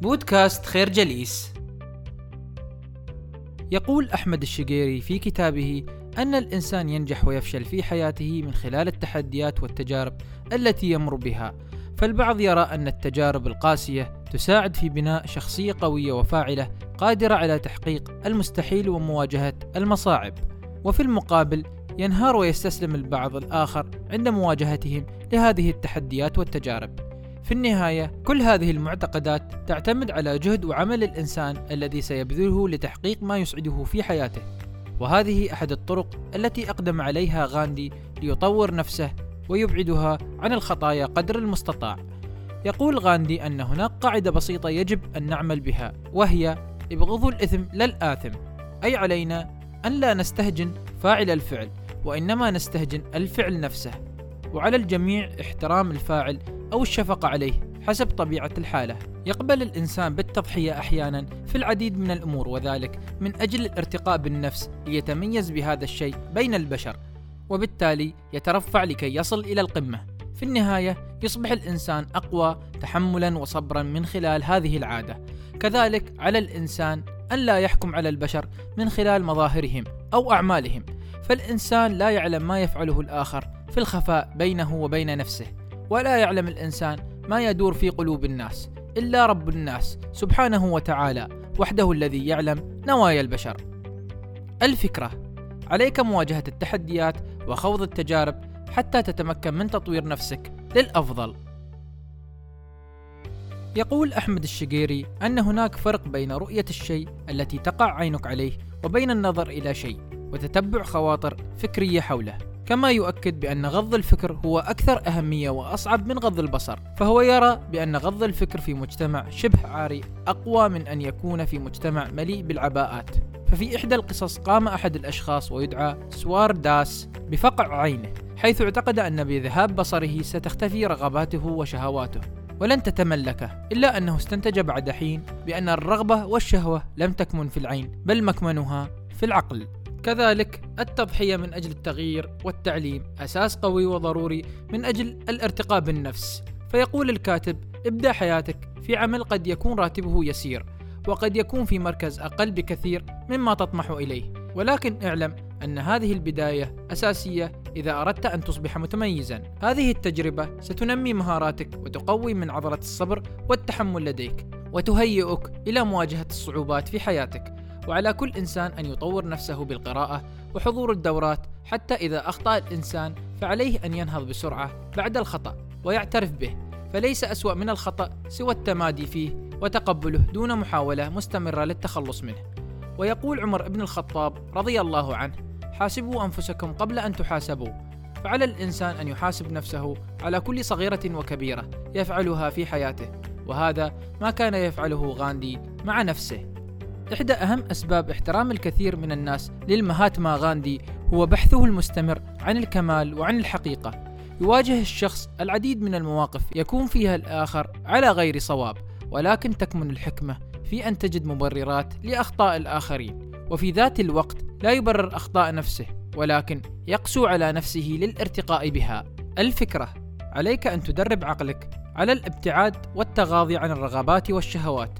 بودكاست خير جليس. يقول أحمد الشقيري في كتابه أن الإنسان ينجح ويفشل في حياته من خلال التحديات والتجارب التي يمر بها فالبعض يرى أن التجارب القاسية تساعد في بناء شخصية قوية وفاعلة قادرة على تحقيق المستحيل ومواجهة المصاعب وفي المقابل ينهار ويستسلم البعض الآخر عند مواجهتهم لهذه التحديات والتجارب. في النهاية كل هذه المعتقدات تعتمد على جهد وعمل الإنسان الذي سيبذله لتحقيق ما يسعده في حياته. وهذه أحد الطرق التي أقدم عليها غاندي ليطور نفسه ويبعدها عن الخطايا قدر المستطاع. يقول غاندي أن هناك قاعدة بسيطة يجب أن نعمل بها وهي ابغضوا الإثم لا الآثم أي علينا أن لا نستهجن فاعل الفعل وإنما نستهجن الفعل نفسه. وعلى الجميع احترام الفاعل أو الشفقة عليه حسب طبيعة الحالة. يقبل الإنسان بالتضحية أحيانا في العديد من الأمور وذلك من أجل الارتقاء بالنفس ليتميز بهذا الشيء بين البشر وبالتالي يترفع لكي يصل إلى القمة. في النهاية يصبح الإنسان أقوى تحملا وصبرا من خلال هذه العادة. كذلك على الإنسان أن لا يحكم على البشر من خلال مظاهرهم أو أعمالهم. فالإنسان لا يعلم ما يفعله الآخر في الخفاء بينه وبين نفسه. ولا يعلم الإنسان ما يدور في قلوب الناس إلا رب الناس سبحانه وتعالى وحده الذي يعلم نوايا البشر. الفكرة عليك مواجهة التحديات وخوض التجارب حتى تتمكن من تطوير نفسك للأفضل. يقول أحمد الشقيري أن هناك فرق بين رؤية الشيء التي تقع عينك عليه وبين النظر إلى شيء وتتبع خواطر فكرية حوله. كما يؤكد بأن غض الفكر هو أكثر أهمية وأصعب من غض البصر فهو يرى بأن غض الفكر في مجتمع شبه عاري أقوى من أن يكون في مجتمع مليء بالعباءات. ففي إحدى القصص قام أحد الأشخاص ويدعى سوار داس بفقع عينه حيث اعتقد أن بذهاب بصره ستختفي رغباته وشهواته ولن تتملكه إلا أنه استنتج بعد حين بأن الرغبة والشهوة لم تكمن في العين بل مكمنها في العقل. كذلك التضحية من أجل التغيير والتعليم أساس قوي وضروري من أجل الارتقاء بالنفس. فيقول الكاتب ابدأ حياتك في عمل قد يكون راتبه يسير وقد يكون في مركز أقل بكثير مما تطمح إليه. ولكن اعلم أن هذه البداية أساسية إذا أردت أن تصبح متميزا. هذه التجربة ستنمي مهاراتك وتقوي من عضلة الصبر والتحمل لديك وتهيئك إلى مواجهة الصعوبات في حياتك. وعلى كل إنسان أن يطور نفسه بالقراءة وحضور الدورات حتى إذا أخطأ الإنسان فعليه أن ينهض بسرعة بعد الخطأ ويعترف به فليس أسوأ من الخطأ سوى التمادي فيه وتقبله دون محاولة مستمرة للتخلص منه. ويقول عمر بن الخطاب رضي الله عنه حاسبوا أنفسكم قبل أن تحاسبوا فعلى الإنسان أن يحاسب نفسه على كل صغيرة وكبيرة يفعلها في حياته وهذا ما كان يفعله غاندي مع نفسه. إحدى أهم أسباب احترام الكثير من الناس للمهاتما غاندي هو بحثه المستمر عن الكمال وعن الحقيقة. يواجه الشخص العديد من المواقف يكون فيها الآخر على غير صواب ولكن تكمن الحكمة في أن تجد مبررات لأخطاء الآخرين. وفي ذات الوقت لا يبرر أخطاء نفسه ولكن يقسو على نفسه للارتقاء بها. الفكرة عليك أن تدرب عقلك على الابتعاد والتغاضي عن الرغبات والشهوات.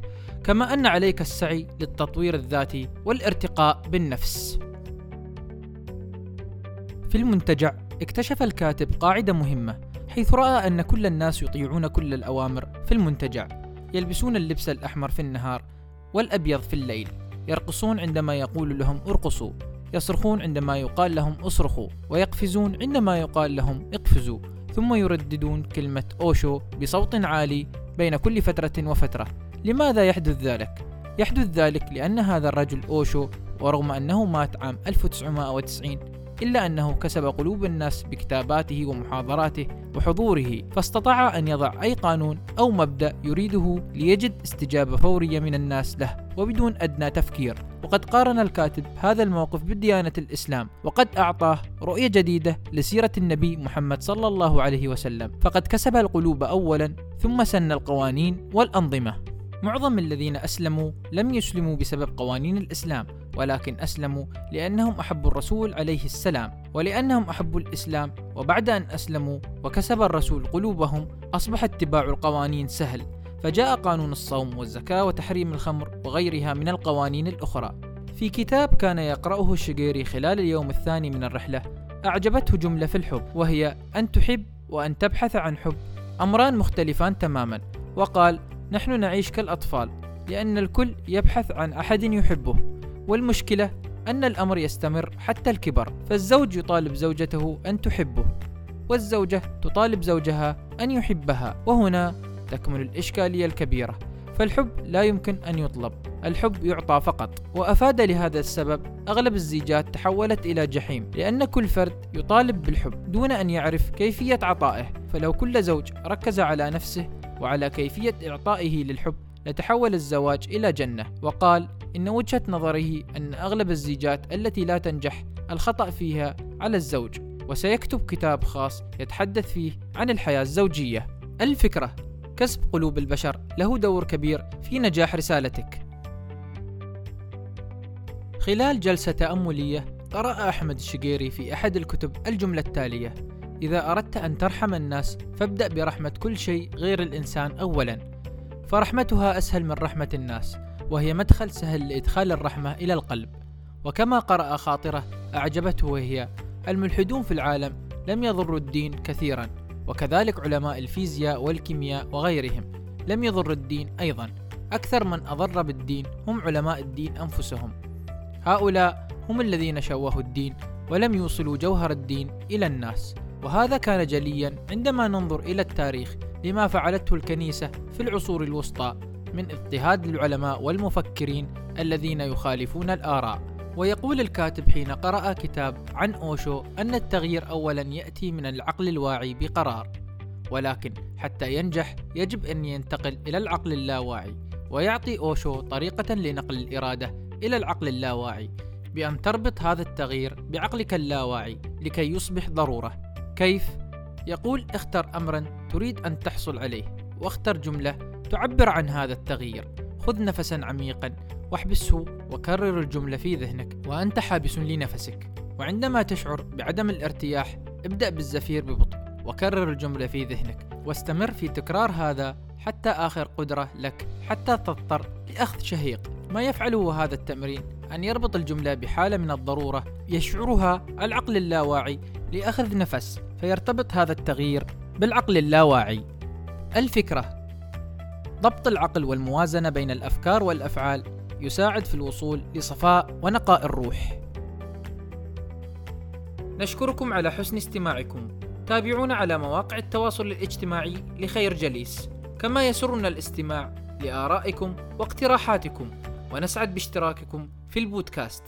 كما أن عليك السعي للتطوير الذاتي والارتقاء بالنفس. في المنتجع اكتشف الكاتب قاعدة مهمة حيث رأى أن كل الناس يطيعون كل الأوامر في المنتجع. يلبسون اللبس الأحمر في النهار والأبيض في الليل. يرقصون عندما يقول لهم ارقصوا. يصرخون عندما يقال لهم اصرخوا. ويقفزون عندما يقال لهم اقفزوا. ثم يرددون كلمة أوشو بصوت عالي بين كل فترة وفترة. لماذا يحدث ذلك؟ يحدث ذلك لأن هذا الرجل أوشو ورغم أنه مات عام 1990 إلا أنه كسب قلوب الناس بكتاباته ومحاضراته وحضوره فاستطاع أن يضع أي قانون أو مبدأ يريده ليجد استجابة فورية من الناس له وبدون أدنى تفكير. وقد قارن الكاتب هذا الموقف بديانة الإسلام وقد أعطاه رؤية جديدة لسيرة النبي محمد صلى الله عليه وسلم. فقد كسب القلوب أولا ثم سن القوانين والأنظمة. معظم الذين أسلموا لم يسلموا بسبب قوانين الإسلام ولكن أسلموا لأنهم أحبوا الرسول عليه السلام ولأنهم أحبوا الإسلام وبعد أن أسلموا وكسب الرسول قلوبهم أصبح اتباع القوانين سهل. فجاء قانون الصوم والزكاة وتحريم الخمر وغيرها من القوانين الأخرى. في كتاب كان يقرأه الشقيري خلال اليوم الثاني من الرحلة أعجبته جملة في الحب وهي أن تحب وأن تبحث عن حب. أمران مختلفان تماما وقال نحن نعيش كالأطفال لأن الكل يبحث عن أحد يحبه. والمشكلة أن الأمر يستمر حتى الكبر فالزوج يطالب زوجته أن تحبه والزوجة تطالب زوجها أن يحبها. وهنا تكمن الإشكالية الكبيرة فالحب لا يمكن أن يطلب الحب يعطى فقط. وأفاد لهذا السبب أغلب الزيجات تحولت إلى جحيم لأن كل فرد يطالب بالحب دون أن يعرف كيفية عطائه. فلو كل زوج ركز على نفسه وعلى كيفية إعطائه للحب لتحول الزواج إلى جنة. وقال إن وجهة نظره أن أغلب الزيجات التي لا تنجح الخطأ فيها على الزوج وسيكتب كتاب خاص يتحدث فيه عن الحياة الزوجية. الفكرة كسب قلوب البشر له دور كبير في نجاح رسالتك. خلال جلسة تأملية قرأ أحمد الشقيري في أحد الكتب الجملة التالية إذا أردت أن ترحم الناس فابدأ برحمة كل شيء غير الإنسان أولا. فرحمتها أسهل من رحمة الناس وهي مدخل سهل لإدخال الرحمة إلى القلب. وكما قرأ خاطرة أعجبته وهي الملحدون في العالم لم يضروا الدين كثيرا وكذلك علماء الفيزياء والكيمياء وغيرهم لم يضر الدين أيضا. أكثر من أضر بالدين هم علماء الدين أنفسهم. هؤلاء هم الذين شوهوا الدين ولم يوصلوا جوهر الدين إلى الناس. وهذا كان جليا عندما ننظر إلى التاريخ لما فعلته الكنيسة في العصور الوسطى من اضطهاد العلماء والمفكرين الذين يخالفون الآراء. ويقول الكاتب حين قرأ كتاب عن أوشو أن التغيير أولا يأتي من العقل الواعي بقرار ولكن حتى ينجح يجب أن ينتقل إلى العقل اللاواعي ويعطي أوشو طريقة لنقل الإرادة إلى العقل اللاواعي بأن تربط هذا التغيير بعقلك اللاواعي لكي يصبح ضرورة. كيف؟ يقول اختر أمرا تريد أن تحصل عليه واختر جملة تعبر عن هذا التغيير. خذ نفسا عميقا واحبسه وكرر الجملة في ذهنك وأنت حابس لنفسك. وعندما تشعر بعدم الارتياح ابدأ بالزفير ببطء وكرر الجملة في ذهنك واستمر في تكرار هذا حتى آخر قدرة لك حتى تضطر لأخذ شهيق. ما يفعله هذا التمرين؟ أن يربط الجملة بحالة من الضرورة يشعرها العقل اللاواعي لأخذ نفس. فيرتبط هذا التغيير بالعقل اللاواعي. الفكرة ضبط العقل والموازنة بين الأفكار والأفعال يساعد في الوصول لصفاء ونقاء الروح. نشكركم على حسن استماعكم. تابعونا على مواقع التواصل الاجتماعي لخير جليس. كما يسرنا الاستماع لآرائكم واقتراحاتكم. ونسعد باشتراككم في البودكاست.